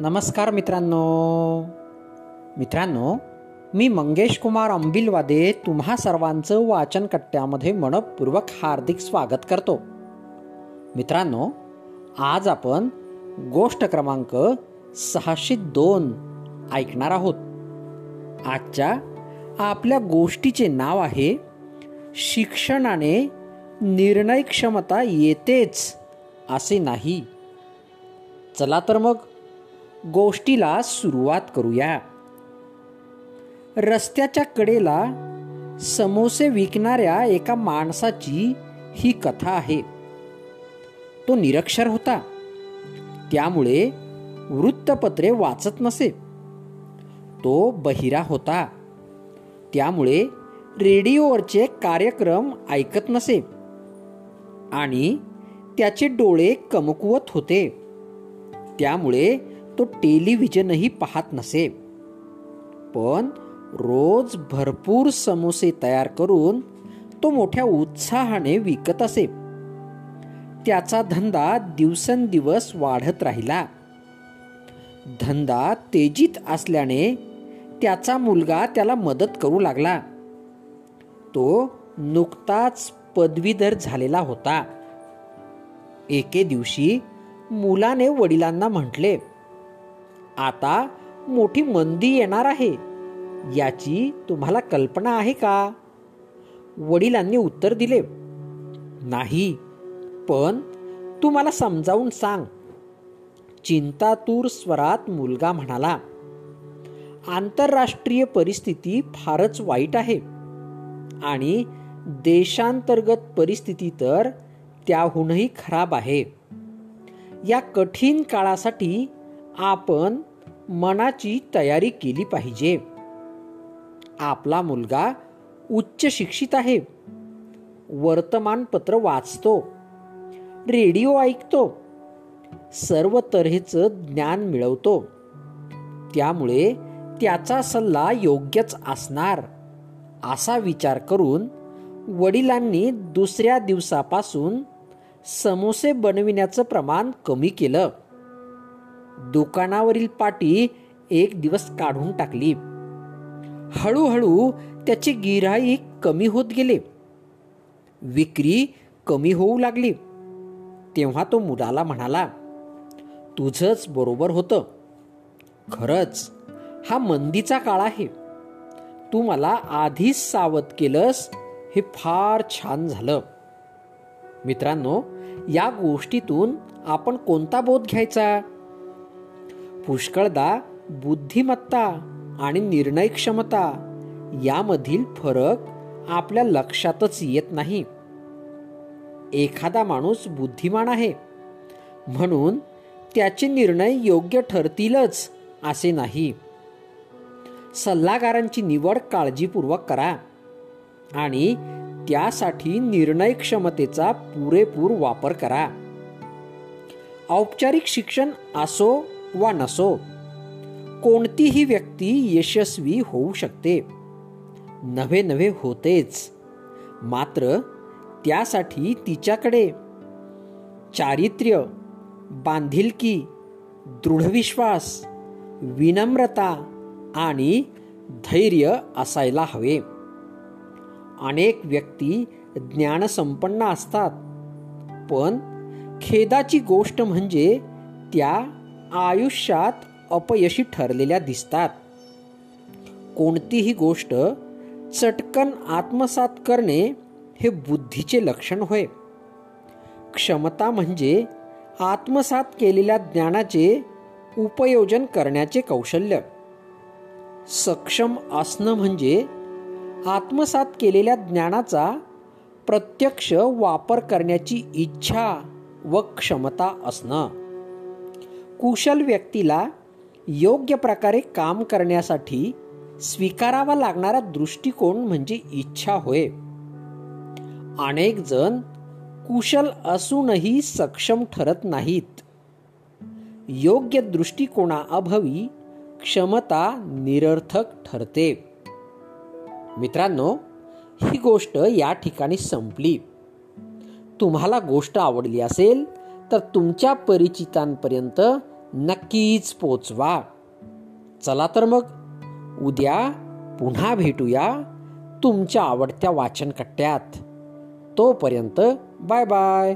नमस्कार मित्रांनो. मित्रांनो मी मंगेश कुमार अंबिलवादे तुम्हा सर्वांचं वाचन कट्ट्यामध्ये मनपूर्वक हार्दिक स्वागत करतो. मित्रांनो आज आपण गोष्ट क्रमांक सहाशे दोन ऐकणार आहोत. आजच्या आपल्या गोष्टीचे नाव आहे शिक्षणाने निर्णय क्षमता येतेच असे नाही. चला तर मग गोष्टीला सुरुवात करूया. रस्त्याच्या कडेला समोसे विकणाऱ्या एका माणसाची ही कथा आहे. तो निरक्षर होता. त्यामुळे वृत्तपत्रे वाचत नसे. तो बहिरा होता. त्यामुळे रेडिओवरचे कार्यक्रम ऐकत नसे आणि त्याचे डोळे कमकुवत होते. त्यामुळे तो टेलिव्हिजनही पाहत नसे. पण रोज भरपूर समोसे तयार करून तो मोठ्या उत्साहाने विकत असे. त्याचा धंदा दिवसेंदिवस वाढत राहिला. धंदा तेजीत असल्याने त्याचा मुलगा त्याला मदत करू लागला. तो नुकताच पदवीधर झालेला होता. एके दिवशी मुलाने वडिलांना म्हटले आता मोठी मंदी येणार आहे. याची तुम्हाला कल्पना आहे का? वडिलांनी उत्तर दिले नाही पण तू मला समजावून सांग. चिंतातूर स्वरात मुलगा म्हणाला आंतरराष्ट्रीय परिस्थिती फारच वाईट आहे आणि देशांतर्गत परिस्थिती तर त्याहूनही खराब आहे. या कठीण काळासाठी आपण मनाची तयारी केली पाहिजे. आपला मुलगा उच्च शिक्षित आहे. वर्तमानपत्र वाचतो. रेडिओ ऐकतो. सर्व तऱ्हेचं ज्ञान मिळवतो. त्यामुळे त्याचा सल्ला योग्यच असणार असा विचार करून वडिलांनी दुसऱ्या दिवसापासून समोसे बनविण्याचं प्रमाण कमी केलं. दुकानावरील पाटी एक दिवस काढून टाकली. हळूहळू त्याचे गिराई कमी होत गेले. विक्री कमी होऊ लागली. तेव्हा तो मुलाला म्हणाला तुझंच बरोबर होतं. खरंच हा मंदीचा काळ आहे. तू मला आधीच सावध केलंस हे फार छान झालं. मित्रांनो या गोष्टीतून आपण कोणता बोध घ्यायचा? पुष्कळदा बुद्धिमत्ता आणि निर्णय क्षमता यामधील फरक आपल्या लक्षातच येत नाही. एखादा माणूस बुद्धिमान आहे. म्हणून त्याचे निर्णय योग्य ठरतीलच असे नाही. सल्लागारांची निवड काळजीपूर्वक करा आणि त्यासाठी निर्णय क्षमतेचा पुरेपूर वापर करा. औपचारिक शिक्षण असो वा नसो. कोणतीही व्यक्ती यशस्वी होऊ शकते. नवे नवे होतेच. मात्र त्यासाठी तिच्याकडे चारित्र्य बांधिलकी दृढविश्वास विनम्रता आणि धैर्य असायला हवे. अनेक व्यक्ती ज्ञानसंपन्न असतात. पण खेदाची गोष्ट म्हणजे त्या आयुष्यात अपयशी ठरलेल्या दिसतात. कोणतीही गोष्ट चटकन आत्मसात करणे हे बुद्धीचे लक्षण होय. क्षमता म्हणजे आत्मसात केलेल्या ज्ञानाचे उपयोजन करण्याचे कौशल्य. सक्षम असणं म्हणजे आत्मसात केलेल्या ज्ञानाचा प्रत्यक्ष वापर करण्याची इच्छा व क्षमता असणं. कुशल व्यक्तीला योग्य प्रकारे काम करण्यासाठी स्वीकारावा लागणारा दृष्टिकोन म्हणजे इच्छा होय. अनेक जण कुशल असूनही सक्षम ठरत नाहीत. योग्य दृष्टिकोनाअभावी क्षमता निरर्थक ठरते. मित्रांनो ही गोष्ट या ठिकाणी संपली. तुम्हाला गोष्ट आवडली असेल तर तुमच्या परिचितांपर्यंत नक्कीच पोचवा. चला तर मग उद्या पुन्हा भेटूया तुमच्या आवडत्या वाचनकट्ट्यात. तोपर्यंत बाय बाय.